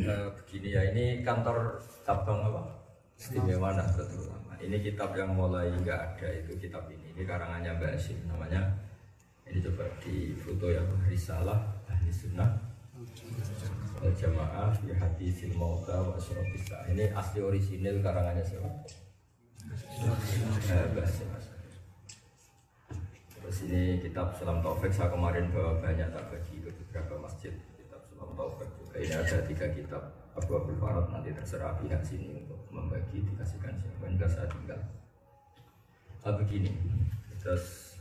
Eh, begini ya, ini kantor cabang apa? Istimewa Nahdlatul Ulama. Ini kitab yang mulai nggak ada itu kitab ini. Ini karangannya Mbak Asyik namanya. Ini coba di foto ya Risalah Ahli Sunnah Jamaah Fi Hati Mauta Wa Asyrafis Sa'ah. Ini asli orisinil karangannya siapa? Eh, Mbak Asyik. Terus ini kitab Sulam Taufik saya kemarin bawa banyak tak bagi ke beberapa masjid kitab Sulam Taufik ini ada tiga kitab Abu Abdul Farad nanti terserah pihak sini untuk membagi dikasihkan siapa. Enggak saya tinggal. Ah, begini. Terus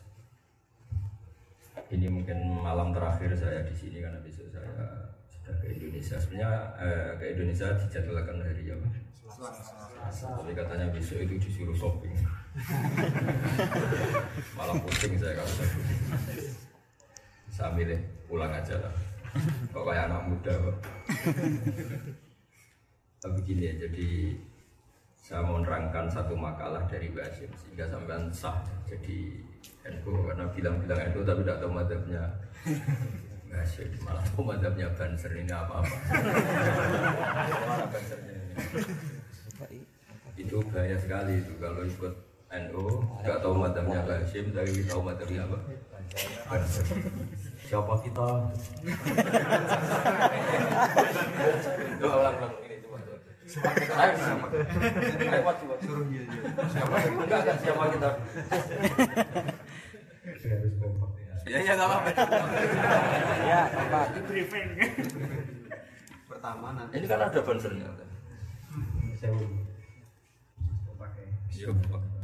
ini mungkin malam terakhir saya di sini karena besok saya sudah ke Indonesia. Sebenarnya eh, ke Indonesia dijadwalkan hari apa? Tapi katanya besok itu disuruh shopping. Malah pusing saya kalau saya pusing saya milih pulang aja lah kok kayak anak muda kok tapi gini ya jadi saya mau menerangkan satu makalah dari Mbak Hashim sehingga sampean sah jadi NU karena bilang-bilang NU tapi tidak tahu madhabnya. Mbak Hashim malah tahu madhabnya Banser ini apa-apa? Itu bahaya sekali itu kalau ikut NU nggak tahu Mbak Hashim tapi tahu madhabnya apa siapa kita Coba ulang-ulang ini coba Ayo, siapa? Ayo, Wat, Wat. Siapa? Enggak, enggak, siapa kita? Ya, ya, nggak apa-apa. Ya, Bapak. pertama nanti Ini kan ada bansernya. Iya, Pak.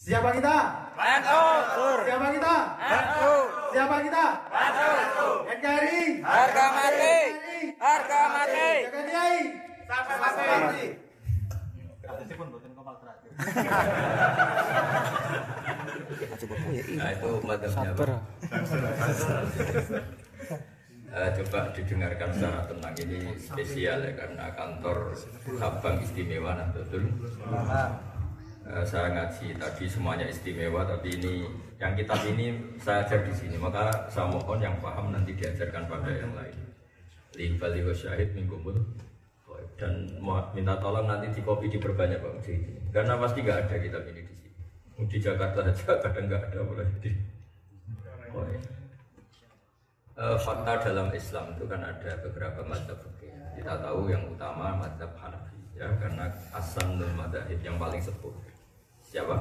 Siapa kita? NU. Siapa kita? NU. Siapa kita? NU. NKRI. Harga mati. Harga mati. Jaga Kiai. sampai mati Katanya pun buatan kapal terakhir Nah, itu madhabnya apa? Eh, coba didengarkan secara tenang ini spesial ya karena kantor cabang istimewa Nahdlatul Eh, saya ngaji. Tadi semuanya istimewa tapi ini yang kitab ini saya ajar di sini. Maka saya mohon yang paham nanti diajarkan pada yang lain. Libal wa syahid minggumul dan minta tolong nanti di copy diperbanyak sini karena pasti nggak ada kitab ini di sini. Di Jakarta aja kadang nggak ada boleh di oh. Eh, fakta dalam Islam itu kan ada beberapa fikih. Kita tahu yang utama mazhab Hanafi ya karena asam dan madhab yang paling sepuh. Siapa?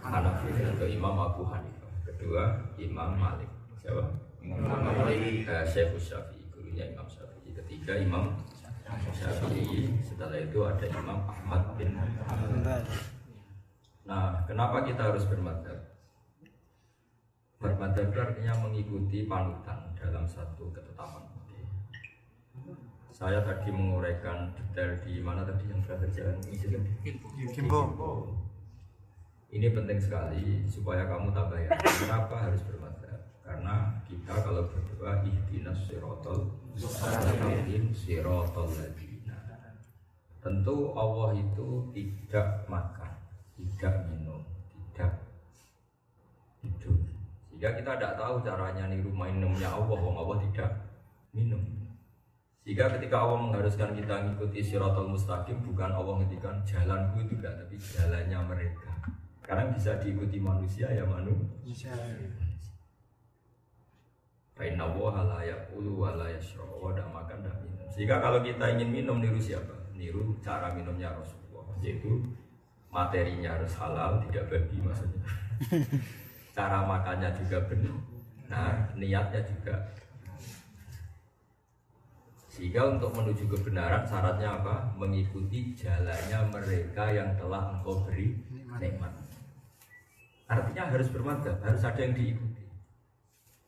Hanafi atau Imam Abu Hanifah. Kedua Imam Malik. Siapa? Imam Malik. Eh, Syekh Syafi'i, gurunya Imam Syafi'i. Ketiga Imam Syafi'i. Setelah itu ada Imam Ahmad bin Hanbal. Nah, kenapa kita harus bermadhab? Bermadhab itu artinya mengikuti panutan dalam satu ketetapan. Saya tadi menguraikan detail di mana tadi yang jalan ini Kimbo. Ini penting sekali supaya kamu tambah ya. Kenapa harus bermadhab? Karena kita kalau berdoa ihdinas sirotol mustaqim sirotol ladina. Tentu Allah itu tidak makan, tidak minum, tidak hidup. Sehingga kita tidak tahu caranya niru minumnya Allah, wong Allah tidak minum. Sehingga ketika Allah mengharuskan kita mengikuti siratul mustaqim bukan Allah menghentikan jalanku tidak, tapi jalannya mereka. Karena bisa diikuti manusia ya manusia. Fainna woha la yakulu wa la wa tidak makan tidak minum. Sehingga kalau kita ingin minum niru siapa? Niru cara minumnya Rasulullah. Yaitu materinya harus halal, tidak babi maksudnya. cara makannya juga benar. Nah, niatnya juga. Sehingga untuk menuju kebenaran syaratnya apa? Mengikuti jalannya mereka yang telah engkau beri nikmat. Artinya harus bermadhab, harus ada yang diikuti.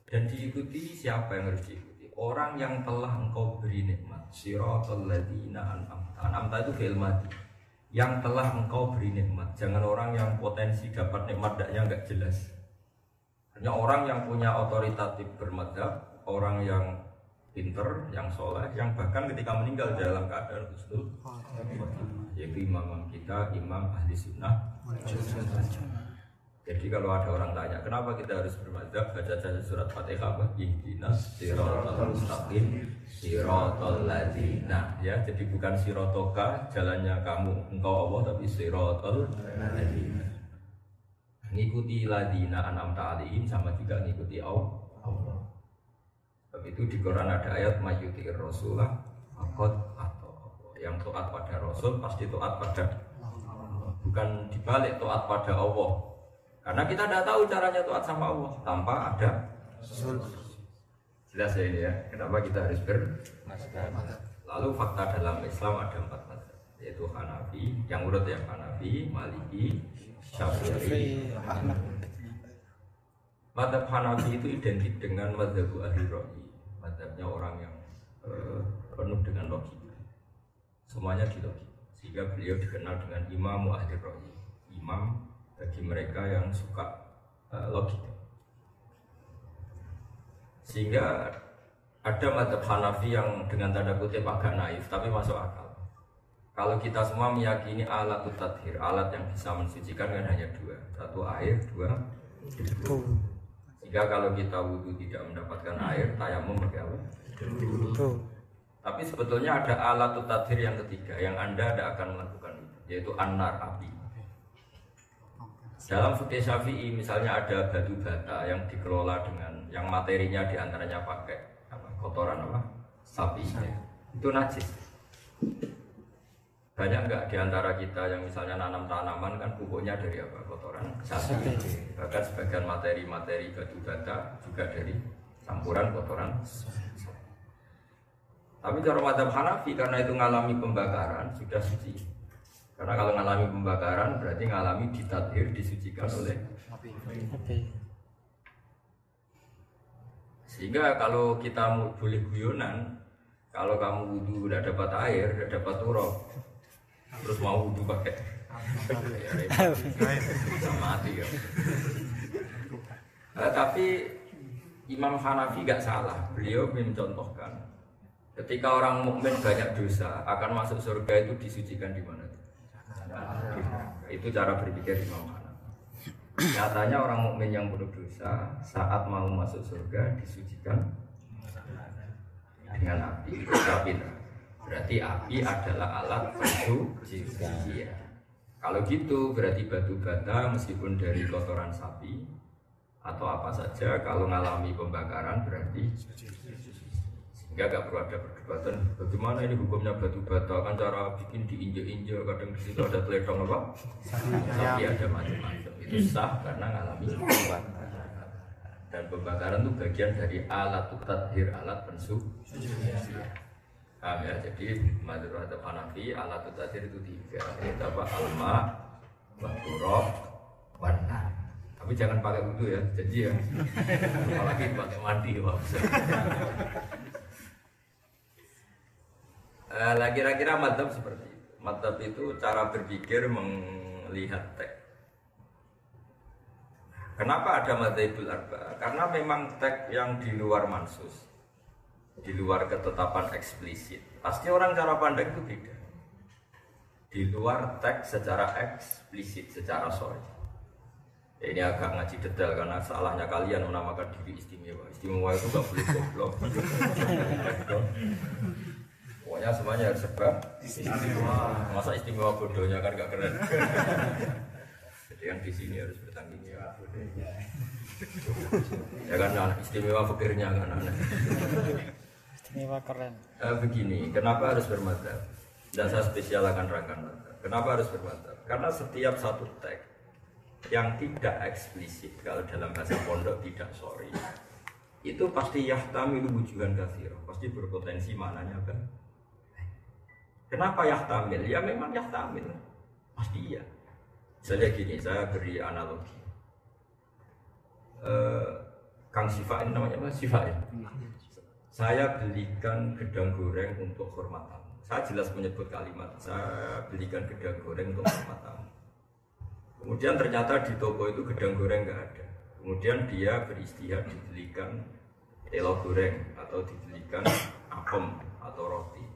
Dan diikuti siapa yang harus diikuti? Orang yang telah engkau beri nikmat. Siratal ladzina an'amta. An'amta itu fi'il. Yang telah engkau beri nikmat. Jangan orang yang potensi dapat nikmat daknya nggak jelas. Hanya orang yang punya otoritatif bermadhab, orang yang pinter, yang soleh, yang bahkan ketika meninggal dalam keadaan husnul yaitu imam kita, imam ahli sunnah. Jadi kalau ada orang tanya, kenapa kita harus bermadzhab? Baca saja surat Fatihah, apa? Ihdinas siratal mustaqim, siratal ladzina. Ya, jadi bukan sirotoka, jalannya kamu, engkau Allah, tapi siratal ladzina. Ngikuti ladina an'amta alaihim sama juga ngikuti Allah. Sebab itu di Quran ada ayat mayyuti rasulah akot atau yang taat pada Rasul pasti taat pada bukan dibalik taat pada Allah karena kita tidak tahu caranya taat sama Allah tanpa ada jelas ya ini ya kenapa kita harus ber lalu fakta dalam Islam ada empat mazhab yaitu Hanafi yang urut yang Hanafi Maliki Syafi'i Madhab Hanafi itu identik dengan madhab ahli rohi Madhabnya orang yang eh, penuh dengan logika. Semuanya di logika Sehingga beliau dikenal dengan imam ahli rohi Imam bagi mereka yang suka eh, logika Sehingga ada madhab Hanafi yang dengan tanda kutip agak naif Tapi masuk akal kalau kita semua meyakini alat tathir, alat yang bisa mensucikan kan hanya dua, satu air, dua debu. Sehingga kalau kita wudhu tidak mendapatkan air, tayamum pakai apa? Tapi sebetulnya ada alat tathir yang ketiga yang anda tidak akan melakukan itu, yaitu anar api. Dalam fikih syafi'i misalnya ada batu bata yang dikelola dengan yang materinya di antaranya pakai apa, kotoran apa sapi. Itu najis. Banyak nggak di antara kita yang misalnya nanam tanaman kan pupuknya dari apa kotoran? Sapi. Bahkan sebagian materi-materi batu bata juga dari campuran kotoran. Tapi cara madhab Hanafi karena itu ngalami pembakaran sudah suci karena kalau ngalami pembakaran berarti ngalami ditathir disucikan oleh sehingga kalau kita mau boleh guyonan kalau kamu wudhu udah dapat air udah dapat turok terus mau wudhu pakai. Bisa mati ya. Nah, tapi Imam Hanafi gak salah. Beliau mencontohkan ketika orang mukmin banyak dosa akan masuk surga itu disucikan di mana? Itu cara berpikir Imam Hanafi. Nyatanya orang mukmin yang penuh dosa saat mau masuk surga disucikan dengan api. Tapi berarti api adalah alat pensuci. Iya. Kalau gitu berarti batu bata meskipun dari kotoran sapi atau apa saja kalau ngalami pembakaran berarti sehingga gak perlu ada perdebatan. Bagaimana ini hukumnya batu bata? Kan cara bikin diinjek-injek kadang di situ ada teledong apa? Tapi ada macam-macam. Itu sah karena ngalami pembakaran dan pembakaran itu bagian dari alat tathir alat pensuci Paham ya? Jadi menurut Hadap Hanafi alat tathir itu tiga. Yaitu apa? Alma, Wakurok, Warna Tapi jangan pakai wudhu ya, janji ya. Apalagi pakai mandi bisa. Eh, lah kira-kira madhab seperti itu. Madhab itu cara berpikir melihat teks. Kenapa ada madhabul arba? Karena memang teks yang di luar mansus di luar ketetapan eksplisit. Pasti orang cara pandang itu beda. Di luar teks secara eksplisit secara sorry ya, ini agak ngaji detail karena salahnya kalian menamakan diri istimewa. Istimewa itu gak boleh goblok pokoknya semuanya harus serba istimewa masa istimewa bodohnya kan gak keren jadi yang di sini harus bertanggung jawab ya kan anak istimewa fakirnya kan anak Istimewa keren. Eh, begini, kenapa harus bermadhab? Dan saya spesial akan rangkan madhab. Kenapa harus bermadhab? Karena setiap satu teks yang tidak eksplisit, kalau dalam bahasa pondok tidak sorry, itu pasti yahtamilu wujuhan kathir, pasti berpotensi maknanya kan. Kenapa yahtamil? Ya memang yahtamil, pasti iya. Misalnya gini, saya beri analogi. Eh, Kang Sifa ini namanya apa? Sifa ya? saya belikan gedang goreng untuk hormat tamu. Saya jelas menyebut kalimat, saya belikan gedang goreng untuk hormat tamu. Kemudian ternyata di toko itu gedang goreng nggak ada. Kemudian dia beristihad dibelikan telo goreng atau dibelikan apem atau roti.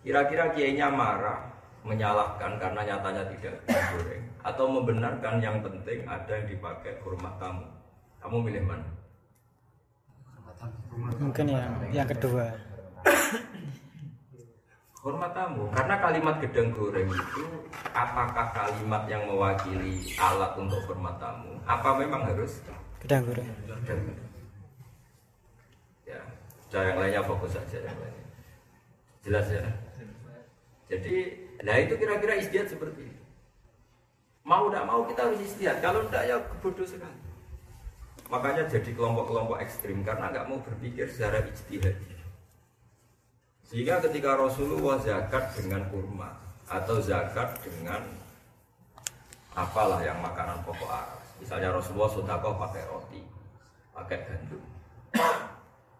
Kira-kira kiainya marah menyalahkan karena nyatanya tidak digoreng atau membenarkan yang penting ada yang dipakai kurma kamu kamu milih mana? Mungkin yang yang kedua. hormat tamu. Karena kalimat gedang goreng itu apakah kalimat yang mewakili alat untuk hormat tamu? Apa memang harus? Gedang goreng. gedang ya cara yang lainnya fokus saja yang lainnya. Jelas ya jadi nah itu kira-kira istiad seperti itu mau tidak mau kita harus istiad kalau tidak ya bodoh sekali makanya jadi kelompok-kelompok ekstrim karena nggak mau berpikir secara ijtihad sehingga ketika Rasulullah zakat dengan kurma atau zakat dengan apalah yang makanan pokok Arab. Misalnya Rasulullah sodakoh pakai roti, pakai gandum.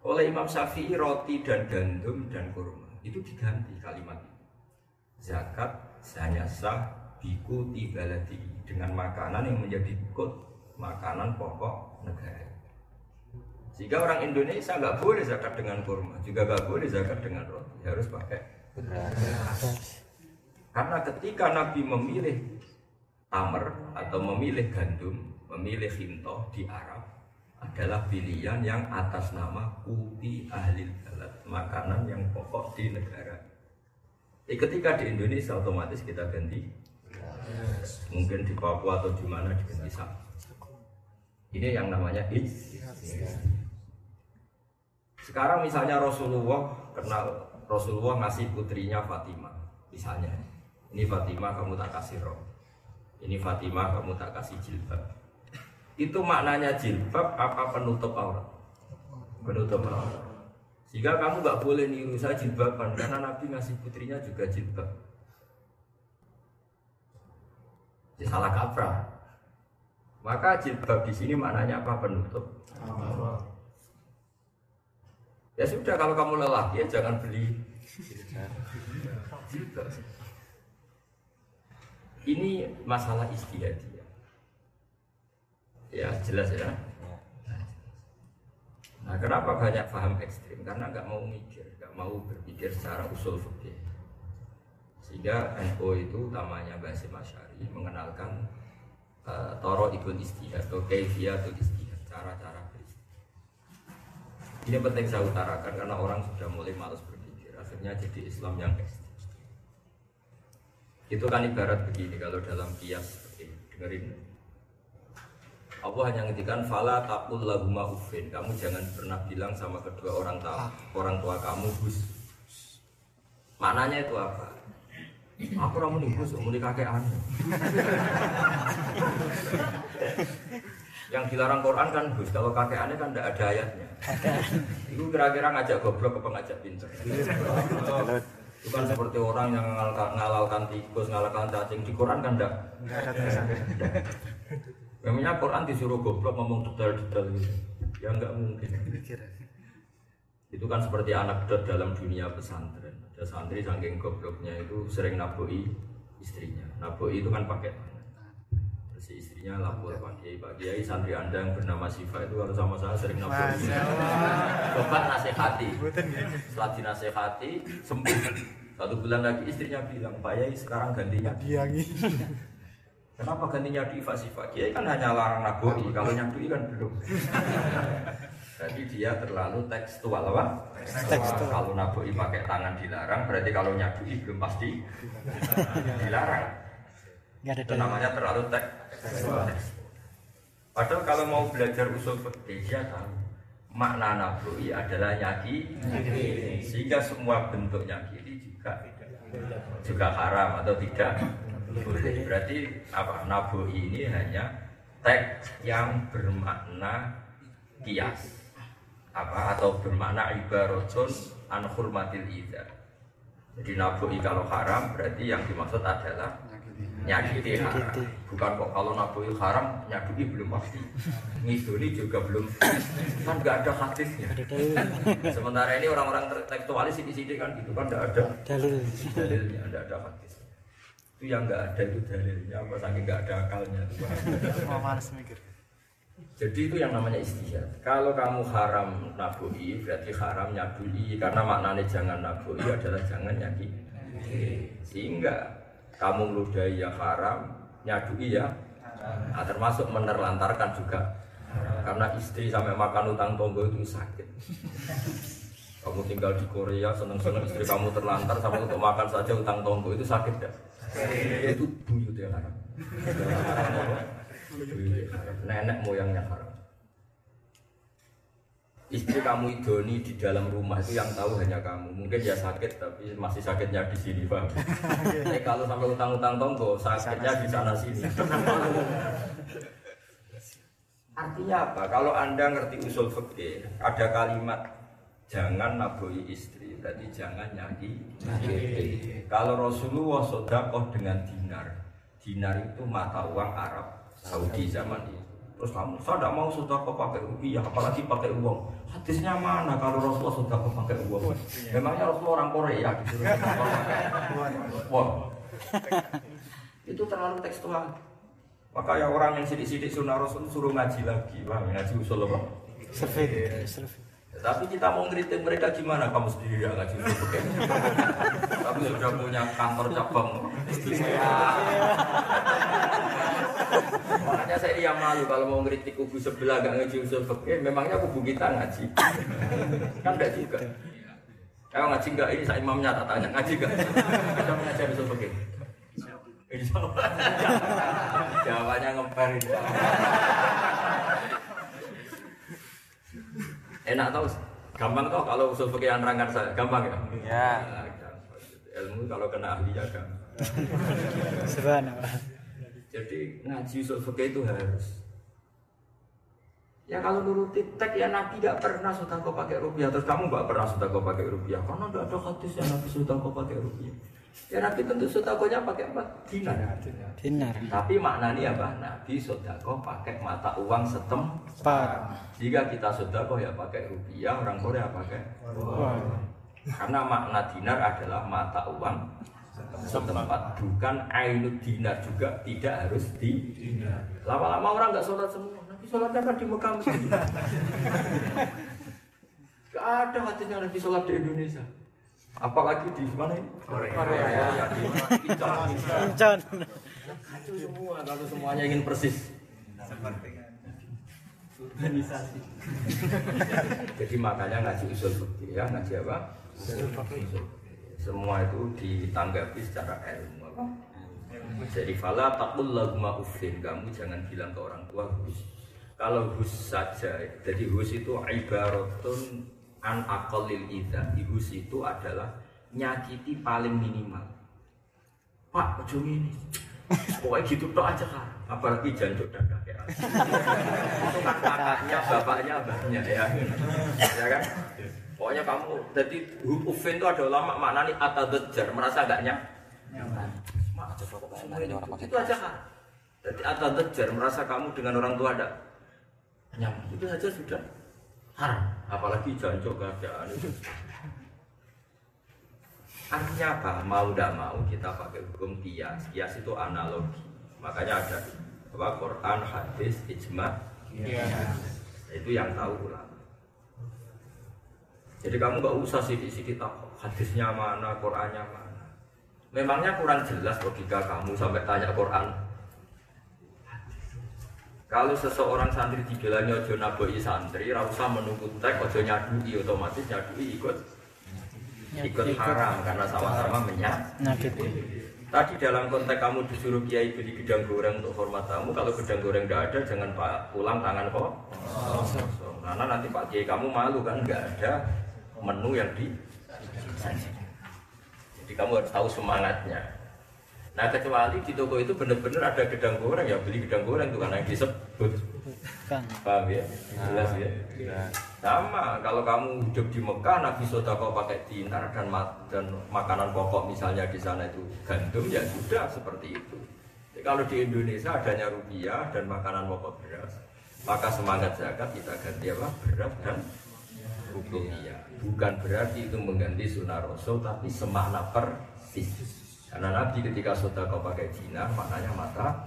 Oleh Imam Syafi'i roti dan gandum dan kurma itu diganti kalimat. Zakat hanya sah biku tibaladi dengan makanan yang menjadi kod makanan pokok negara. Sehingga orang Indonesia nggak boleh zakat dengan kurma, juga nggak boleh zakat dengan roti, harus pakai beras. Karena ketika Nabi memilih tamer atau memilih gandum, memilih hintoh di Arab adalah pilihan yang atas nama kuti ahli balad, makanan yang pokok di negara. Eh, ketika di Indonesia otomatis kita ganti mungkin di Papua atau di mana diganti sapi. Ini yang namanya ijtihad. Sekarang misalnya Rasulullah kenal Rasulullah ngasih putrinya Fatimah, misalnya. Ini Fatimah kamu tak kasih roh. Ini Fatimah kamu tak kasih jilbab. Itu maknanya jilbab apa penutup aurat? Penutup aurat. Sehingga kamu nggak boleh niru saya jilbaban karena Nabi ngasih putrinya juga jilbab. Ya, salah kaprah. Maka jilbab di sini maknanya apa penutup? Ya sudah kalau kamu lelaki ya jangan beli jilbab. Ini masalah istiadah. Ya jelas ya. Nah kenapa banyak paham ekstrim? Karena nggak mau mikir, nggak mau berpikir secara usul fikih. Sehingga NU itu utamanya Basim Asyari mengenalkan uh, toro ikut istihad atau kaifiyatul istihad, cara-cara. Ini penting saya utarakan karena orang sudah mulai malas berpikir, akhirnya jadi Islam yang ekstrim. Itu kan ibarat begini kalau dalam kias, dengerin. Allah hanya ngetikan fala takul laguma ufin. Kamu jangan pernah bilang sama kedua orang tua, orang tua kamu gus. Maknanya itu apa? Aku ramu nih gus, mau kakek aneh. Yang dilarang Quran kan gus, kalau kakek aneh kan tidak ada ayatnya. Itu kira-kira ngajak goblok ke pengajak pinter. Itu kan seperti orang yang ngalalkan, ngalalkan tikus, ngalalkan cacing di Quran kan enggak. Memangnya Quran disuruh goblok ngomong detail-detail gitu. Ya enggak mungkin. Itu kan seperti anekdot dalam dunia pesantren. Ada santri saking gobloknya itu sering naboi istrinya. Naboi itu kan pakai tangan. Terus si istrinya lapor Pak Kiai, Pak Kiai santri Anda yang bernama Siva itu kalau sama saya sering naboi. Coba nasihati. Setelah dinasehati, sembuh. Satu bulan lagi istrinya bilang, Pak Yai sekarang gantinya Diangi. Kenapa gantinya di Fasifa? Kiai kan hanya larang naboi, kalau nyadui kan belum. Berarti dia terlalu tekstual apa? Tekstual. Kalau naboi pakai tangan dilarang, berarti kalau nyadui belum pasti dilarang. Itu namanya terlalu tek tekstual. Padahal kalau mau belajar usul fikih dia tahu makna naboi adalah nyaki, sehingga semua bentuk nyaki juga juga haram atau tidak. Berarti apa? Naboi ini hanya teks yang bermakna kias apa atau bermakna ibaratun an hurmatil ida. Jadi naboi kalau haram berarti yang dimaksud adalah nyakiti haram. Bukan kok kalau naboi haram nyakiti belum pasti. Ngidoni juga belum kan nggak ada hadisnya. Sementara ini orang-orang ter- tekstualis sini-sini kan gitu kan nggak ada Dalil. dalilnya, nggak ada hadis. Itu yang nggak ada itu dalilnya, apa saking nggak ada akalnya itu. Mikir. Jadi itu yang namanya istihad. Kalau kamu haram nabui, berarti haram nyadui karena maknanya jangan nabui adalah jangan nyaki. Sehingga kamu ngeludahi yang haram, nyadui ya. Nah, termasuk menerlantarkan juga. Karena istri sampai makan utang tonggo itu sakit. Kamu tinggal di Korea, seneng-seneng istri kamu terlantar sampai untuk makan saja utang tonggo itu sakit ya? Itu buyut yang haram. Buyut yang haram. Nenek moyangnya haram. Istri kamu idoni di dalam rumah itu yang tahu hanya kamu. Mungkin ya sakit tapi masih sakitnya di sini, Bang. Tapi kalau sampai utang-utang tonggo, sakitnya di sana sini. Artinya apa? Kalau Anda ngerti usul fikih, ada kalimat jangan naboi istri, berarti jangan nyaki. Kalau Rasulullah sodakoh dengan dinar, dinar itu mata uang Arab Saudi zaman itu. Terus kamu, saya tidak mau sodakoh pakai rupiah, apalagi pakai uang. Hadisnya mana kalau Rasulullah sodakoh pakai uang? Memangnya Rasulullah orang Korea gitu. Itu terlalu tekstual. Maka ya orang yang sidik-sidik sunnah Rasul suruh ngaji lagi, paham ya? ngaji usul apa? Survei. Tapi kita mau ngeritik mereka gimana? Kamu sendiri yang ngaji. Tapi sudah punya kantor cabang. Makanya saya yang malu kalau mau ngeritik kubu sebelah gak ngaji usul fikih, memangnya kubu kita ngaji. Kan enggak juga. Kalau ngaji enggak ini saya imamnya tak tanya ngaji enggak? Kita mengajar usul fikih. Jawabannya ngemper insya Allah. Enak tau, gampang tau kalau usul fikih yang nerangkan saya, gampang ya? Ya. Nah. Ilmu kalau kena ahli ya gampang. Subhanallah. Jadi ngaji usul fikih itu harus. Ya kalau nuruti tek ya Nabi tidak pernah sodako pakai rupiah Terus kamu nggak pernah sodako pakai rupiah Karena tidak ada hadis yang Nabi sodako pakai rupiah Ya Nabi tentu sodakonya pakai apa? Dinar Dinar. Tapi maknanya apa? Nabi sodako pakai mata uang setempat. Jika kita sodako ya pakai rupiah Orang Korea pakai Wah. Karena makna dinar adalah mata uang setempat bukan ainud dinar juga tidak harus di lama-lama orang nggak sholat semua nanti sholatnya kan di Mekah. Gak ada hatinya nanti sholat di Indonesia apalagi di mana ini? Korea, Ya. Incon. Kacau semua kalau semuanya ingin persis. Organisasi. Jadi makanya ngaji usul fikih ya ngaji apa? Usul fikih. semua itu ditanggapi secara ilmu apa? Jadi fala takul lagma ufin kamu jangan bilang ke orang tua hus. Kalau hus saja jadi hus itu ibaratun an akolil ida hus itu adalah nyakiti paling minimal. Pak ojo ini pokoknya gitu tok aja kan apalagi jancuk dan kakek itu kan kakaknya bapaknya abahnya ya. Ya kan? Pokoknya kamu jadi ufin itu ada ulama maknanya atadjar merasa gak semuanya itu, aja kan jadi atadjar merasa kamu dengan orang tua ada nyaman. Itu saja sudah haram apalagi jancuk keadaan itu Artinya apa? Mau tidak mau kita pakai hukum kias. Kias itu analogi. Makanya ada apa? Quran, hadis, ijma. Itu yang tahu ulama. Jadi kamu nggak usah sidik-sidik tak hadisnya mana, Qurannya mana. Memangnya kurang jelas logika kamu sampai tanya Quran. Kalau seseorang santri dibilangnya ojo naboi santri, rasa menunggu tek, ojo nyadui, otomatis nyadui ikut ikut haram karena sama-sama menyak. Nyakiti. Tadi dalam konteks kamu disuruh kiai beli gedang goreng untuk hormat tamu, kalau gedang goreng tidak ada jangan pak pulang tangan kok. Karena nanti pak kiai kamu malu kan nggak ada menu yang di. Jadi kamu harus tahu semangatnya. Nah kecuali di toko itu benar-benar ada gedang goreng ya beli gedang goreng itu karena yang disebut. Kan. Paham ya? Jelas ya? Sama, kalau kamu hidup di Mekah, Nabi Sodako pakai dinar dan, ma- dan makanan pokok misalnya di sana itu gandum, ya sudah seperti itu. Jadi kalau di Indonesia adanya rupiah dan makanan pokok beras, maka semangat zakat kita ganti apa? Beras dan rupiah. Bukan berarti itu mengganti sunnah Rasul, tapi semakna persis. Karena Nabi ketika Sodako pakai dinar, maknanya mata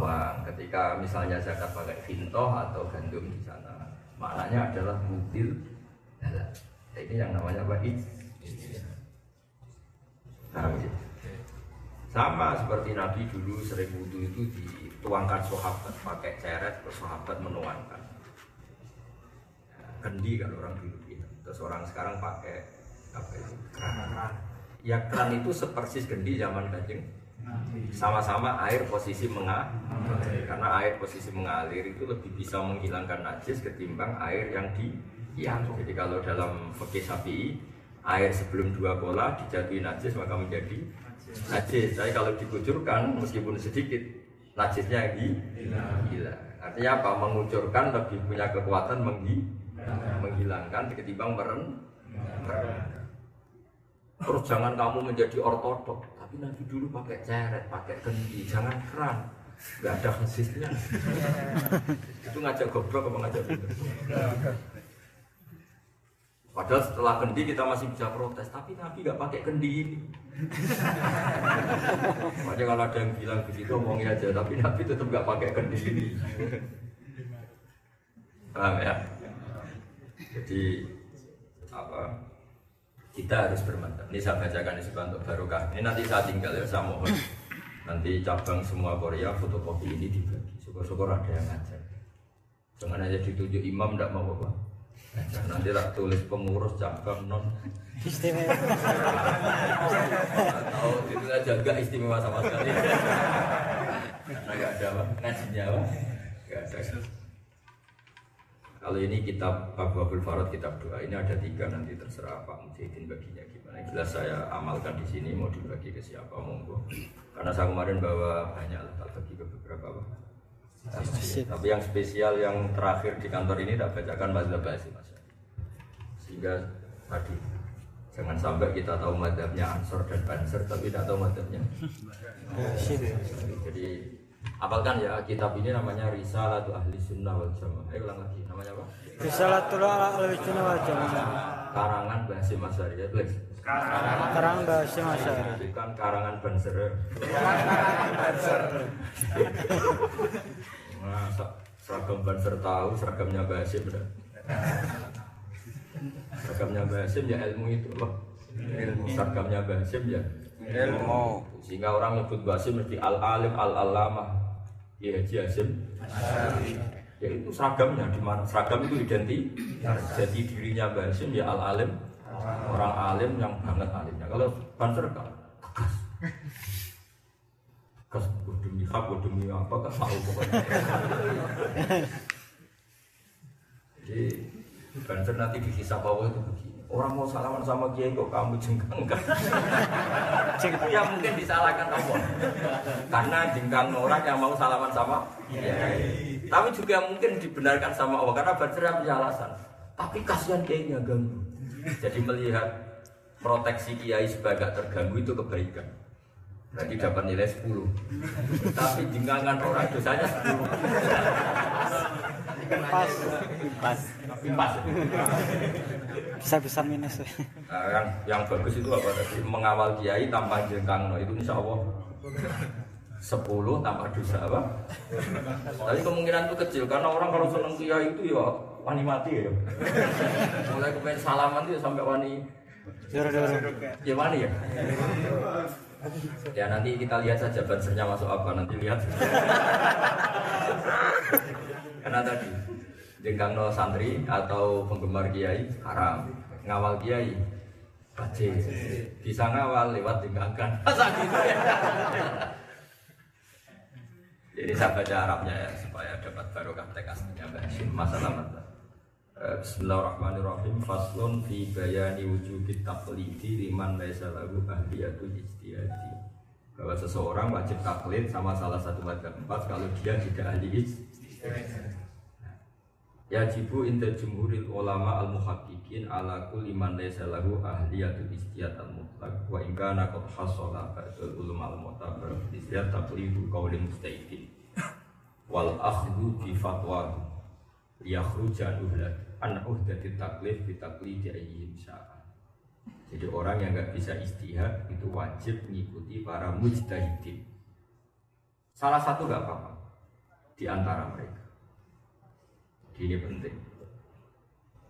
uang. Ketika misalnya zakat pakai vintoh atau gandum di sana, maknanya adalah mutil halal. Ini yang namanya apa? Ya? Sama seperti Nabi dulu sering wudhu itu dituangkan sahabat pakai ceret, terus sahabat menuangkan. Nah, kendi kan orang dulu. Terus orang sekarang pakai apa itu? Ya keran itu sepersis kendi zaman kanjeng. Sama-sama air posisi mengalir. Karena air posisi mengalir itu lebih bisa menghilangkan najis ketimbang air yang di yang. Jadi kalau dalam fikih Syafi'i air sebelum dua bola dijatuhi najis maka menjadi najis. Tapi kalau dikucurkan meskipun sedikit najisnya hilang. Artinya apa? Mengucurkan lebih punya kekuatan menghi menghilangkan ketimbang meren. Terus jangan kamu menjadi ortodok, tapi nanti dulu pakai ceret, pakai kendi, jangan keran, nggak ada hasilnya. Itu ngajak goblok apa ngajak? Padahal setelah kendi kita masih bisa protes, tapi Nabi nggak pakai kendi ini. Makanya kalau ada yang bilang begitu omongin aja, tapi Nabi tetap nggak pakai kendi ini. Paham ya? Jadi apa? Kita harus bermantap. Ini saya bacakan di untuk barokah. Ini nanti saya tinggal ya, saya mohon. Nanti cabang semua Korea fotokopi ini dibagi. Syukur-syukur ada yang ngajar. Jangan aja ditunjuk imam tidak mau apa. Nanti tak tulis pengurus cabang non Istimewa. atau itu aja gak istimewa sama sekali. Karena gak ada apa, ngajinya apa? Gak ada. Kalau ini kitab Abu Abdul Farad kitab doa ini ada tiga nanti terserah Pak Mujahidin baginya gimana. Jelas saya amalkan di sini mau dibagi ke siapa monggo. Karena saya kemarin bawa banyak tak bagi ke beberapa apa. Masjid. Tapi yang spesial yang terakhir di kantor ini tak bacakan mazhab Basi mas. Sehingga tadi jangan sampai kita tahu mazhabnya Ansor dan Banser tapi tidak tahu mazhabnya jadi apalkan ya kitab ini namanya Risalatu Ahli Sunnah wal Jamaah. Ayo ulang lagi namanya apa? Risalatul al-Wajina wal Jamaah. Karangan Basim Masyari ya tulis. Terang bahasa masyarakat. Bukan karangan Banser. Nah, sa- seragam Banser tahu, seragamnya Basim udah. Seragamnya Basim ya ilmu itu loh. Ilmu seragamnya Basim ya ilmu. Sehingga orang nyebut Basim mesti al alim al alamah. Ya Haji Hasim. Ya itu seragamnya di mana? Seragam itu identik. Jadi dirinya Basim ya al alim. Orang alim yang banget alimnya. Kalau Banser kan tegas. Tegas "Gua demi hak, demi apa kan tahu pokoknya. Jadi Banser nanti dihisap Allah itu begini. Orang mau salaman sama kiai kok kamu jengkang kan? Itu yang mungkin disalahkan Allah. Karena jengkang orang yang mau salaman sama kiai. Tapi juga mungkin dibenarkan sama Allah karena Banser punya alasan. Tapi kasihan kiainya ganggu. Jadi melihat proteksi kiai sebagai terganggu itu kebaikan. Berarti dapat nilai 10 Tapi jengkangan orang dosanya 10 Pas. Pas. Pas Bisa bisa minus. Nah, yang, yang bagus itu apa tadi? Mengawal kiai tanpa jengkang no. Itu insya Allah 10 tanpa dosa apa? Tapi kemungkinan itu kecil karena orang kalau seneng kiai itu ya wani mati ya. Mulai kepengen salaman itu sampai wani ya wani ya. Ya nanti kita lihat saja bansernya masuk apa nanti lihat. Karena tadi jengkang no santri atau penggemar kiai haram, ngawal kiai bace bisa ngawal lewat jengkangkan. Masa gitu ya? Jadi saya baca Arabnya ya supaya dapat barokah tekasnya Mbak masalah mata. Eh, Bismillahirrahmanirrahim Faslun fi bayani wujubit taqlidi liman laisa lahu ahliyatul ijtihadi Bahwa seseorang wajib taklid sama salah satu madhab empat kalau dia tidak ahli ijtihad Yajibu inda jumhuril ulama al muhaqqiqin ala kulli man laysa lahu ahliyatul ijtihad al mutlaq wa in kana qad hasala ba'dul ulama al mu'tabar ijtihad taqlidu qawli mustahidin wal akhdhu bi fatwa yakhruja uhlat an uhdati taklif bi taklidi ayyin sya'a. Jadi orang yang nggak bisa istihad itu wajib mengikuti para mujtahidin. Salah satu nggak apa-apa di antara mereka ini penting.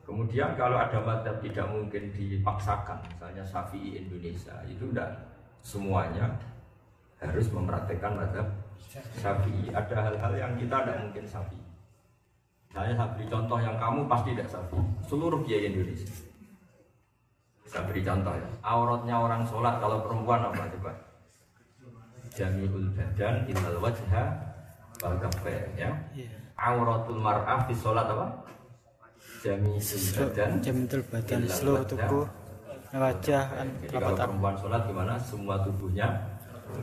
Kemudian kalau ada madhab tidak mungkin dipaksakan, misalnya Syafi'i Indonesia, itu enggak semuanya harus mempraktekkan mazhab Syafi'i. Ada hal-hal yang kita tidak mungkin Syafi'i. Saya saya beri contoh yang kamu pasti tidak Syafi'i. Seluruh kiai Indonesia. Saya beri contoh ya. Auratnya orang sholat kalau perempuan apa coba? Jamiul badan ilal wajha wal ya. Auratul mar'ah fi sholat apa? Jamiul badan Jamitul badan seluruh tubuh wajah kan jadi telapak kalau perempuan sholat gimana? Semua tubuhnya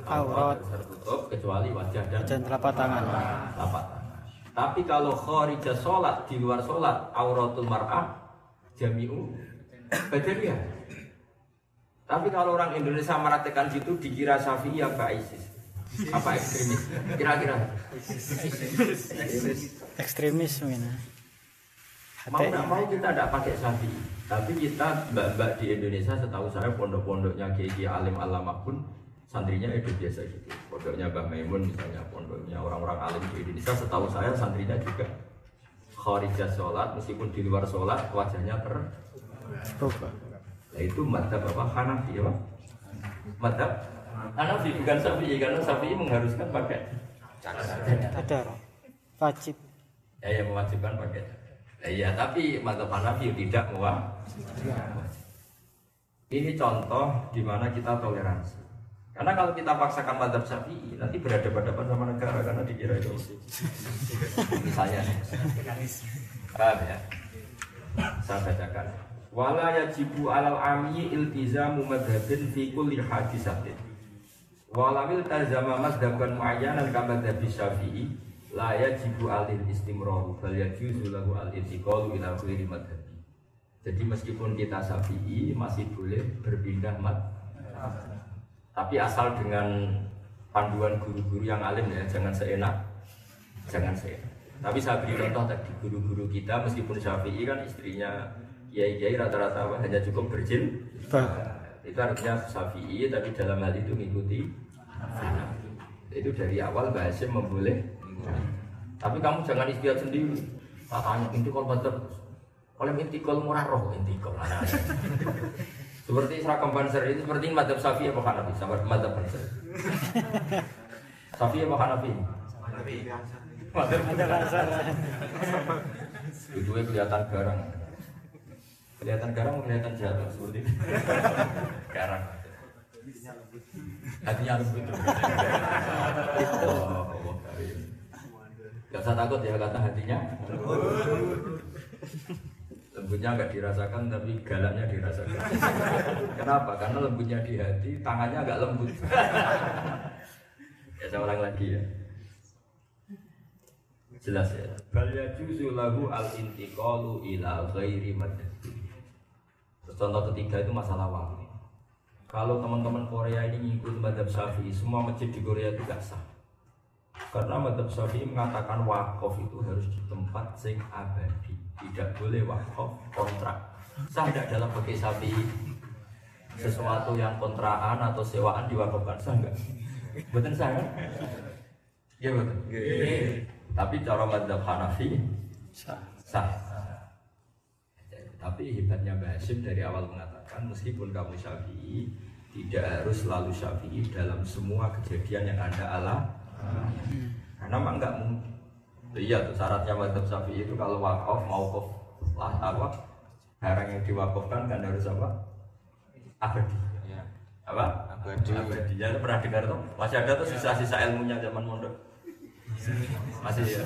Aurat. tertutup kecuali wajah dan dan telapak tangan. telapak tangan. Tapi kalau kharijah sholat di luar sholat auratul mar'ah jami'u badaniyah. Tapi kalau orang Indonesia meratekan situ dikira syafi'i apa ISIS? Apa ekstremis? Kira-kira. Ekstremis mungkin. Mau nggak mau kita tidak pakai syafi'i. Tapi kita mbak-mbak di Indonesia setahu saya pondok-pondoknya kiai alim alama pun santrinya itu biasa gitu. Pondoknya Mbah Maimun misalnya, pondoknya orang-orang alim di Indonesia setahu saya santrinya juga kharijah sholat meskipun di luar sholat wajahnya ter. Nah itu madhab apa? Hanafi apa? Madhab Hanafi bukan Syafi'i karena Syafi'i mengharuskan pakai Ada wajib. ya yang mewajibkan pakai. Nah, iya tapi madhab Hanafi tidak mewah. Ini contoh di mana kita toleransi. Karena kalau kita paksakan madhab Syafi'i nanti berhadapan-hadapan sama negara karena dikira itu misalnya paham ya? Saya bacakan. Wala yajibu alal ami iltizamu madhabin fi kulli hadisatin walamil tazama madhaban muayyanan kama madhabi syafi'i la yajibu alil istimraru bal yajuzu lahu al intiqalu ila ghairi madhabi jadi meskipun kita syafi'i masih boleh berpindah mad. Tapi asal dengan panduan guru-guru yang alim ya jangan seenak. Jangan seenak. Tapi saya beri contoh tadi guru-guru kita meskipun syafi'i kan istrinya kiai-kiai rata-rata hanya cukup berjil Bah. Itu artinya syafi'i tapi dalam hal itu mengikuti Hanafi. itu dari awal Mbak Hasyim memboleh tapi kamu jangan istiadat sendiri. Tak tanya intikol banter oleh intikol murah roh intikol seperti seragam banser itu seperti madhab Syafi'i apa Hanafi sama madhab banser Syafi'i apa Hanafi madhab Ada bahasa. itu kelihatan garang kelihatan garang kelihatan jatuh seperti itu. Garang. Hatinya lembut oh, Allah karim. Gak usah takut ya kata hatinya lembutnya nggak dirasakan tapi galaknya dirasakan. Kenapa? Karena lembutnya di hati tangannya agak lembut. Ya saya ulang lagi ya. Jelas ya. Bal yajuzu lahu al intiqalu ila ghairi Terus contoh ketiga itu masalah waktu kalau teman-teman Korea ini ngikut madhab syafi'i semua masjid di Korea itu gak sah karena madhab syafi'i mengatakan wakaf itu harus di tempat sing abadi tidak boleh wakaf kontrak sah tidak dalam pakai syafi'i sesuatu yang kontraan atau sewaan diwakafkan sah enggak betul sah kan? Iya betul. Tapi cara madhab Hanafi Sah. sah. Tapi hebatnya Mbak Hashim dari awal mengatakan meskipun kamu syafi'i tidak harus selalu syafi'i dalam semua kejadian yang anda alami. Karena memang nggak mungkin. Iya tuh syaratnya madhab syafi'i itu kalau wakaf mau lah apa barang yang diwakafkan kan harus apa abadi. Apa? Abadi. Abadi. Ya, pernah dengar tuh? Masih ada tuh sisa-sisa ilmunya zaman mondok. Masih ya.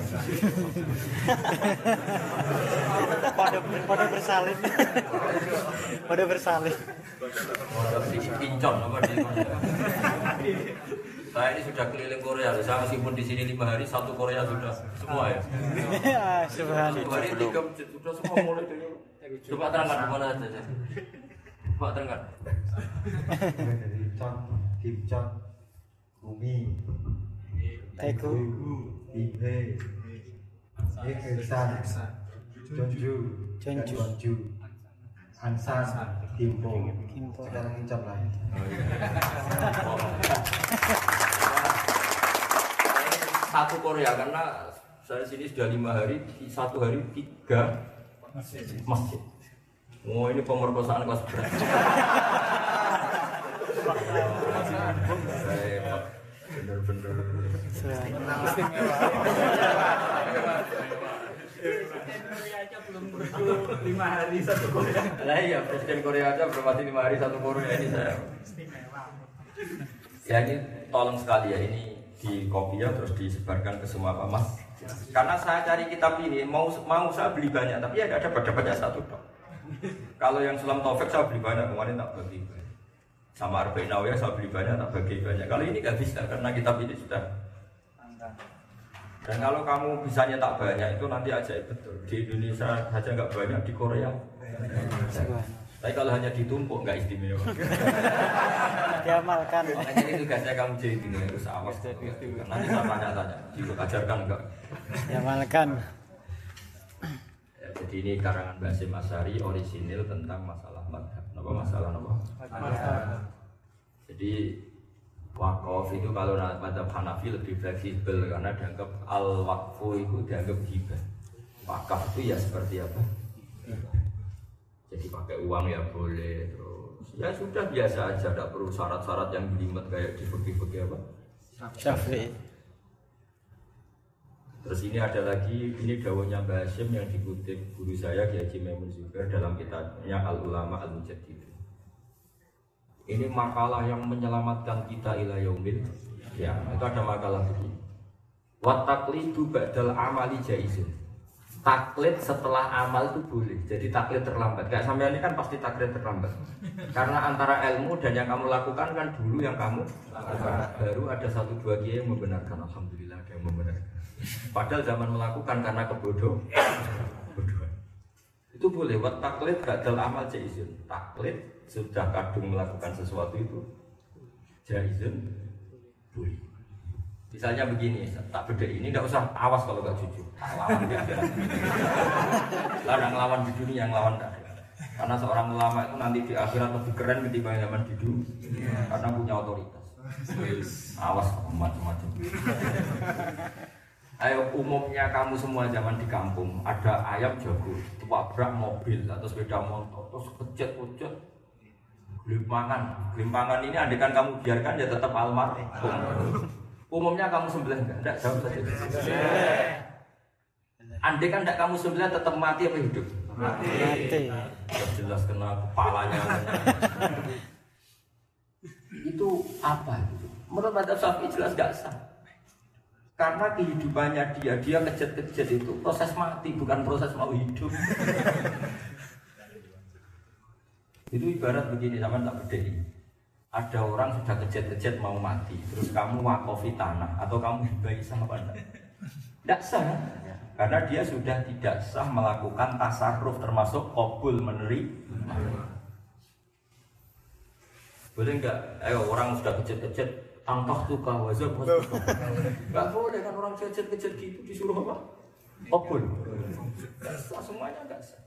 Pada pada bersalin. pada bersalin. Pincon apa di Saya ini sudah keliling Korea, saya meskipun di sini lima hari, satu Korea sudah semua ya. Subhanallah. Satu hari tiga sudah semua mulai dari. Coba terangkan di mana aja. Coba terangkan. dari Con, Kim Con, Bumi, Iksan, Jonju, Ansan, Kimpo. Kimpo. Sekarang. Satu Korea karena saya sini sudah lima hari, satu hari tiga masjid. Oh ini pemerkosaan kelas berat. Bener-bener lima hari satu Korea. Lah iya presiden Korea aja bermati lima hari satu Korea ini saya. Ya ini tolong sekali ya ini di kopi ya terus disebarkan ke semua Pak Mas. Karena saya cari kitab ini mau mau saya beli banyak tapi ya ada pada banyak satu dok. Kalau yang Sulam Taufik saya beli banyak kemarin tak bagi sama Arba'in Nawawiyah saya beli banyak tak bagi banyak. Kalau ini nggak bisa karena kitab ini sudah dan kalau kamu bisa nyetak banyak itu nanti ajaib betul. Di Indonesia saja nggak banyak, di Korea. Tapi kalau hanya ditumpuk nggak istimewa. Diamalkan. Makanya ini tugasnya kamu jadi ini harus awas. Nanti saya tanya-tanya, diajarkan enggak? Diamalkan. Ya, jadi ini karangan Basim Asari orisinil tentang masalah madhab. Apa masalah apa? Jadi wakaf itu kalau madhab Hanafi lebih fleksibel karena dianggap al wakfu itu dianggap hibah. Wakaf itu ya seperti apa? Jadi pakai uang ya boleh terus ya sudah biasa aja, tidak perlu syarat-syarat yang jelimet kayak di fikih-fikih apa? Syafi'i. Terus ini ada lagi, ini dawuhnya Mbah Hashim yang dikutip guru saya Kiai Haji Zubair dalam kitabnya Al Ulama Al Mujaddid. Ini makalah yang menyelamatkan kita ila yaumil ya itu ada makalah begini. Wat taklidu ba'dal amali jaizun. Taklid setelah amal itu boleh. Jadi taklid terlambat. Kayak sampai ini kan pasti taklid terlambat. Karena antara ilmu dan yang kamu lakukan kan dulu yang kamu lakukan. Baru ada satu dua kiai yang membenarkan. Alhamdulillah ada yang membenarkan. Padahal zaman melakukan karena kebodoh, kebodohan. Itu boleh. Wat taklid badal amal jaizun. Taklid sudah kadung melakukan sesuatu itu jaizun boleh. Misalnya begini, tak beda ini tidak usah awas kalau nggak jujur. Lawan dia. Karena ngelawan di dunia yang lawan ada. Karena seorang ulama itu nanti di akhirat lebih keren ketimbang zaman di dunia. Karena punya otoritas. Awas macam-macam. Ayo umumnya kamu semua zaman di kampung ada ayam jago, tabrak mobil atau sepeda motor, terus kecet-kecet, gelimpangan, gelimpangan ini andekan kamu biarkan ya tetap almarhum. Umumnya kamu sembelih enggak? Enggak, jawab saja. Andai kan enggak kamu sembelih tetap mati apa hidup? Mati. Sudah jelas kena kepalanya. itu apa itu? Menurut Madhab Syafi'i jelas gak sah. Karena kehidupannya dia, dia kejet-kejet itu proses mati, bukan proses mau hidup. itu ibarat begini, sama tak beda Ada orang sudah kejet-kejet mau mati, terus kamu wakofi tanah atau kamu hibai sah apa enggak? Tidak sah, karena dia sudah tidak sah melakukan tasarruf termasuk kobul menerima. Boleh enggak? Ayo orang sudah kejet-kejet tangkah tuh wazab Enggak boleh kan orang kejet-kejet gitu disuruh apa? Kobul. Semuanya enggak sah.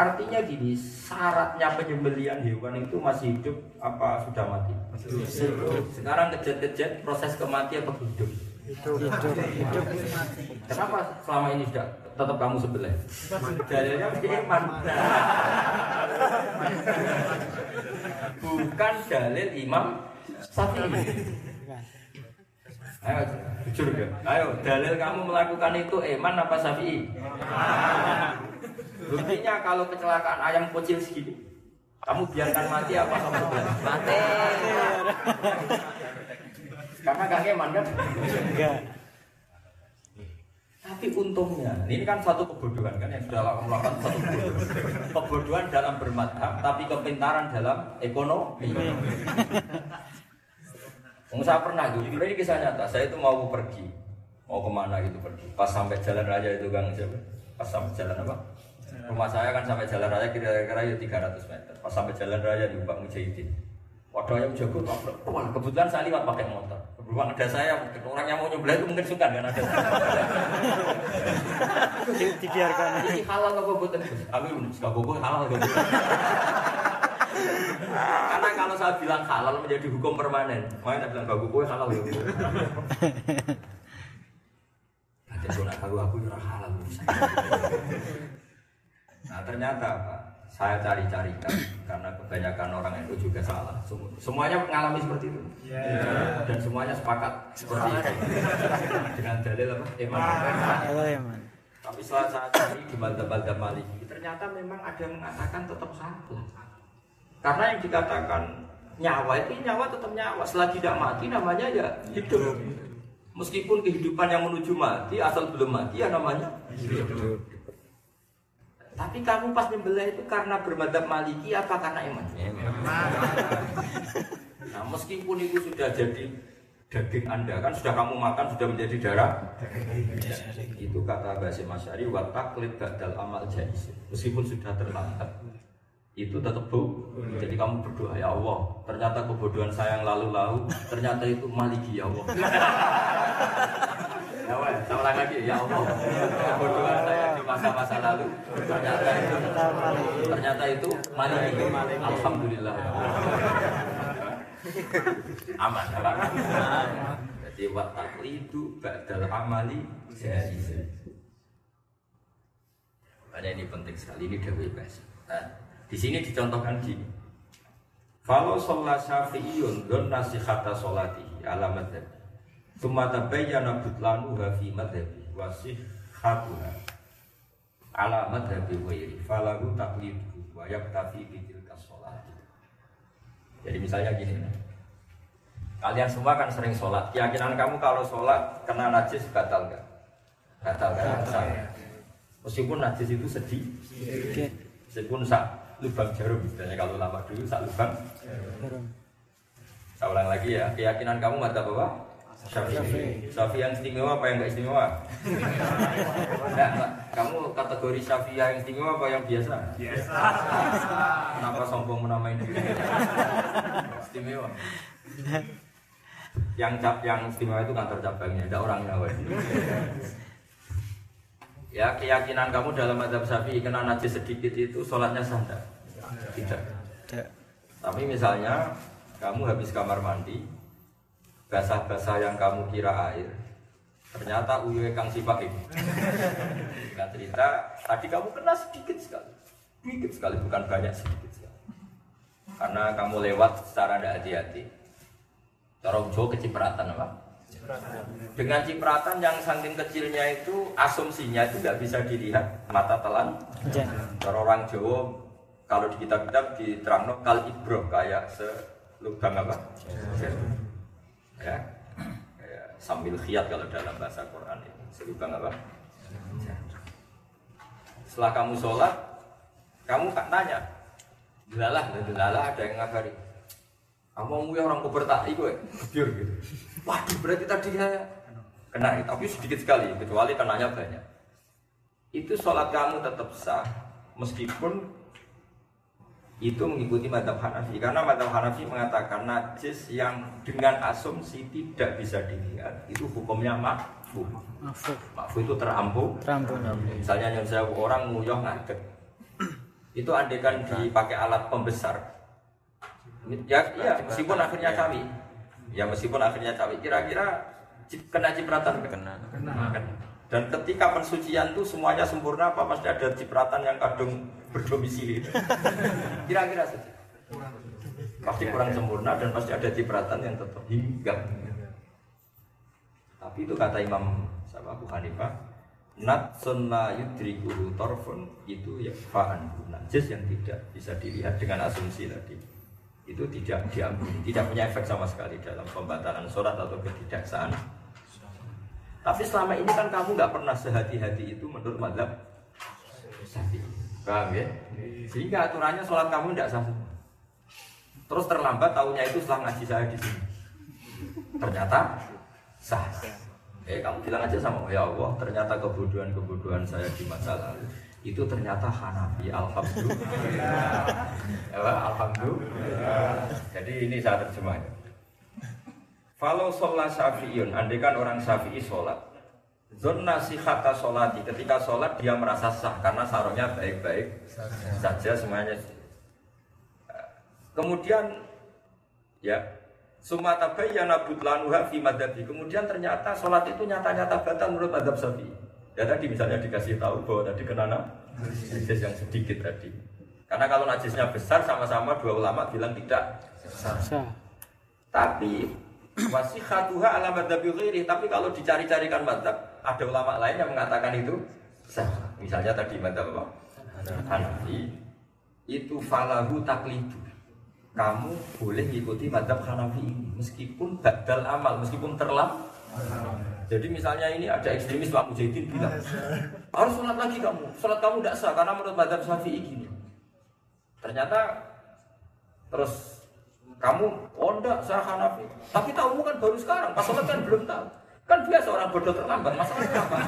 Artinya gini, syaratnya penyembelian hewan itu masih hidup apa sudah mati? Hidup. Sekarang kejet-kejet proses kematian apa hidup? Hidup. Hidup. Kenapa selama ini sudah tetap kamu sebelah? Dalilnya iman. Bukan dalil Imam Syafi'i. Ayo, jujur ya. Ayo, dalil kamu melakukan itu iman apa Syafi'i? Buktinya kalau kecelakaan ayam kecil segini, kamu biarkan mati apa kamu sebelah? Mati. Karena gak iman kan? Enggak. Tapi untungnya, ini kan satu kebodohan kan yang sudah kamu lakukan satu kebodohan. Kebodohan dalam bermadhab, tapi kepintaran dalam ekonomi. Saya pernah tuh, ini kisah nyata. Saya itu mau pergi, mau ke mana gitu pergi. Pas sampai jalan raya itu kan siapa? Pas sampai jalan apa? Rumah saya kan sampai jalan raya kira-kira ya 300 meter. Pas sampai jalan raya di Ubak Mujahidin. Waduh yang jago tabrak. Kebetulan saya lewat pakai motor. Berubah ada saya, orang yang mau nyebelah itu mungkin suka kan ada Dibiarkan. Ini halal apa buatan? Kami suka bobo halal gitu. Karena kalau saya bilang halal menjadi hukum permanen, makanya saya bilang gak bobo halal ya. Nanti kalau nak tahu aku nyerah halal. Nah ternyata apa? saya cari-cari kan karena kebanyakan orang itu juga salah. Sem- Semuanya mengalami seperti itu. Dan semuanya sepakat seperti itu. Dengan dalil apa? Iman. Halo ya man. Tapi setelah saya cari di madhab-madhab maliki, ternyata memang ada yang mengatakan tetap salah. Karena yang dikatakan nyawa itu nyawa tetap nyawa. Setelah tidak mati namanya ya hidup. Meskipun kehidupan yang menuju mati, asal belum mati ya namanya hidup. Tapi kamu pas nyembelih itu karena bermadhab maliki apa karena iman? Nah meskipun itu sudah jadi daging anda kan sudah kamu makan sudah menjadi darah. Itu kata Basim Masyari wa taklid badal amal jais meskipun sudah terlambat itu tetap bu. Jadi kamu berdoa ya Allah ternyata kebodohan saya yang lalu-lalu ternyata itu maliki ya Allah. Ya saya ulang lagi ya Allah kebodohan saya masa-masa lalu ternyata itu ternyata itu maliki alhamdulillah ya Allah. aman aman jadi wa taklidu badal amali jais Makanya ini penting sekali ini Dewi Bas. Nah, di sini dicontohkan gini. Kalau sholat syafi'iyun don nasihata sholatihi ala madhab. Tumma tabayyana butlanuha fi madhabi wasih khatuha ala madhabi wairi falahu takliduhu wa yaktafi bitilka sholati. Jadi misalnya gini. Kalian semua kan sering sholat. Keyakinan kamu kalau sholat kena najis batal nggak? Batal kan? Sah. Meskipun najis itu sedih, meskipun sak lubang jarum misalnya kalau lama dulu sak lubang. Jarum. Saya ulang lagi ya, keyakinan kamu mata apa? Syafi'i. Syafi'i yang istimewa apa yang enggak istimewa? Nah, Mbak, kamu kategori Syafi'i yang istimewa apa yang biasa? Biasa. Kenapa sombong menamai diri? istimewa. Yang cap yang istimewa itu kantor cabangnya, ada orangnya. woy. Ya keyakinan kamu dalam madhab syafi'i kena najis sedikit itu sholatnya sah enggak? Tidak. Tidak. Tapi misalnya kamu habis kamar mandi, basah-basah yang kamu kira air, ternyata uyuh kang sipaim. Nggak cerita, tadi kamu kena sedikit sekali, sedikit sekali bukan banyak sedikit sekali. Karena kamu lewat secara tidak hati-hati. Corong Jawa kecipratan apa? Dengan cipratan yang saking kecilnya itu asumsinya itu nggak bisa dilihat mata telan. Jangan. Kalau orang Jawa kalau di kitab-kitab diterangno kal ibroh kayak selubang apa? Ya. Sambil khiat kalau dalam bahasa Quran itu selubang apa? Setelah kamu sholat, kamu kan tanya, delalah, delalah ada yang ngabari. Kamu ya orang kubertai gue, biar gitu. Waduh, berarti tadi saya kena, tapi sedikit sekali, kecuali kenanya banyak. Itu sholat kamu tetap sah, meskipun itu mengikuti madhab Hanafi. Karena madhab Hanafi mengatakan najis yang dengan asumsi tidak bisa dilihat itu hukumnya makfu Maaf. makfu itu terampu Rambut. misalnya yang saya orang nguyah ngadeg. Itu andekan dipakai alat pembesar. Ya iya meskipun akhirnya cawi. Ya meskipun akhirnya cawi. Kira-kira cip- kena cipratan. Kena. Dan ketika pensucian itu semuanya sempurna apa pasti ada cipratan yang kadung berdomisili. Kira-kira saja. Pasti kurang sempurna dan pasti ada cipratan yang tetap hinggap tapi itu kata Imam siapa Abu Hanifah Natsun la yudrikuhu torfun itu ya fa'an najis yang tidak bisa dilihat dengan asumsi tadi. Itu tidak diampuni, tidak punya efek sama sekali dalam pembatalan sholat atau ketidaksaan. Tapi selama ini kan kamu nggak pernah sehati-hati itu menurut madhab. Paham ya? Sehingga aturannya sholat kamu tidak sah. Terus terlambat tahunya itu setelah ngaji saya di sini. Ternyata sah. Eh kamu bilang aja sama ya Allah, ternyata kebodohan-kebodohan saya di masa lalu itu ternyata Hanafi alhamdulillah. alhamdulillah. Jadi ini saya terjemahnya. Kalau sholat syafi'iyun, andai kan orang syafi'i sholat Zona sihata sholati Ketika sholat dia merasa sah Karena sarungnya baik-baik saja semuanya. Kemudian Ya Sumata bayyana butlanuha fi madhabi. Kemudian ternyata sholat itu nyata-nyata batal menurut madhab syafi'i. Ya tadi misalnya dikasih tahu bahwa tadi kena najis yang sedikit tadi. Karena kalau najisnya besar sama-sama dua ulama bilang tidak Sah. Tapi wasihatuha ala madhabi ghairi. Tapi kalau dicari-carikan madhab, ada ulama lain yang mengatakan itu sah. Misalnya tadi madhab apa? Hanafi itu falahu taklidu. Kamu boleh mengikuti madhab Hanafi ini meskipun badal amal, meskipun terlambat. Jadi misalnya ini ada ekstremis Pak Mujahidin bilang harus sholat lagi kamu, sholat kamu tidak sah karena menurut madhab Syafi'i gini. Ternyata terus kamu oh enggak saya Hanafi tapi tahumu kan baru sekarang pas sholat kan belum tahu kan biasa orang bodoh terlambat masalahnya apa?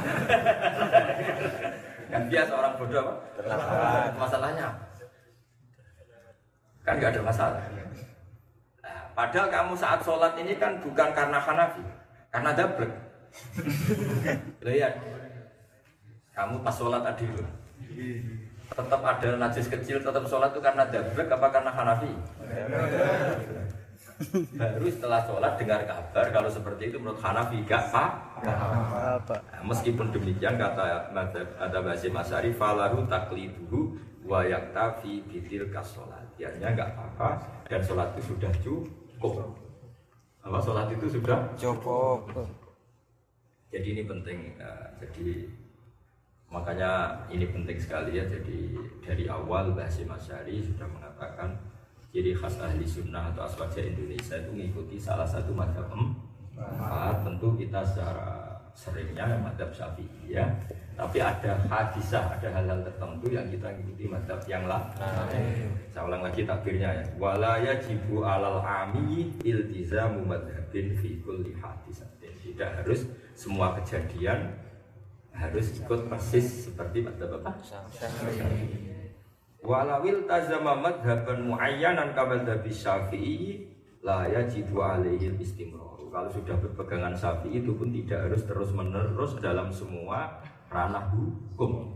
Kan biasa orang bodoh apa? Terlambat. Masalahnya apa? kan nggak ada masalah. Nah, padahal kamu saat sholat ini kan bukan karena Hanafi karena dablek lihat kamu pas sholat tadi loh. Tetap ada najis kecil tetap sholat itu karena dablek apa karena Hanafi baru setelah sholat dengar kabar kalau seperti itu menurut Hanafi gak apa Apa? Nah, meskipun demikian kata madhab kata Basim Asyari falahu takliduhu wa yaktafi bitil kasolat Artinya nggak apa-apa dan sholat itu sudah cukup apa sholat itu sudah Cukup. jadi ini penting eh, jadi makanya ini penting sekali ya jadi dari awal Basim Asyari sudah mengatakan ciri khas ahli sunnah atau aswaja Indonesia itu mengikuti salah satu madhab empat. Tentu kita secara seringnya madhab syafi'i ya. Tapi ada hadisah ada hal-hal tertentu yang kita mengikuti madhab yang lain. Saya ulang lagi takbirnya ya. Wala yajibu alal ami iltizamu madhabin fi kulli hadisatin. Tidak harus semua kejadian harus ikut persis seperti madhab apa? Walawil tazama madhaban muayyanan kamadhabi syafi'i la yajidu alaihi istimrar. Kalau sudah berpegangan syafi'i itu pun tidak harus terus menerus dalam semua ranah hukum.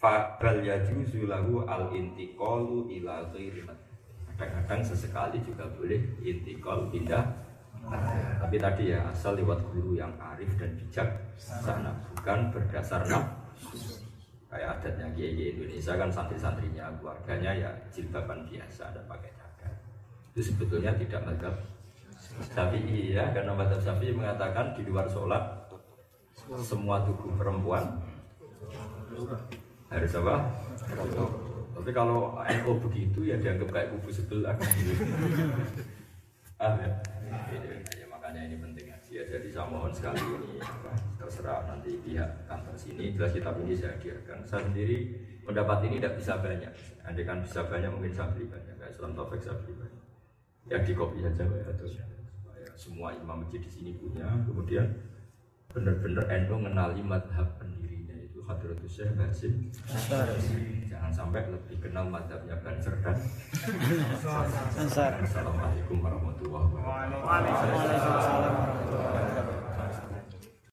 Fabal yajuzu lahu al intiqalu ila ghairi madhab. Kadang-kadang sesekali juga boleh intikal pindah tapi tadi ya asal lewat guru yang arif dan bijak sana bukan berdasar nafsu kayak adatnya kiai Indonesia kan santri-santrinya keluarganya ya jilbaban biasa ada pakai cadar itu sebetulnya tidak madhab Syafi'i ya karena madhab Syafi'i mengatakan di luar sholat semua tubuh perempuan harus apa? Tapi kalau NU begitu ya dianggap kayak kubu sebelah. ah ya. Ya, makanya ini penting ya. Jadi saya mohon sekali ini terserah nanti pihak kantor sini jelas kitab ini saya hadirkan. Saya sendiri pendapat ini tidak bisa banyak. Andai kan bisa banyak mungkin saya beli banyak. Kayak Islam Taufik saya beli banyak. Ya di kopi saja ya terus supaya semua imam masjid di sini punya. Kemudian benar-benar NU mengenali madhab pendirinya itu Hadratus Syekh Basim Jangan sampai lebih kenal madhabnya Banser dan. Assalamualaikum warahmatullahi wabarakatuh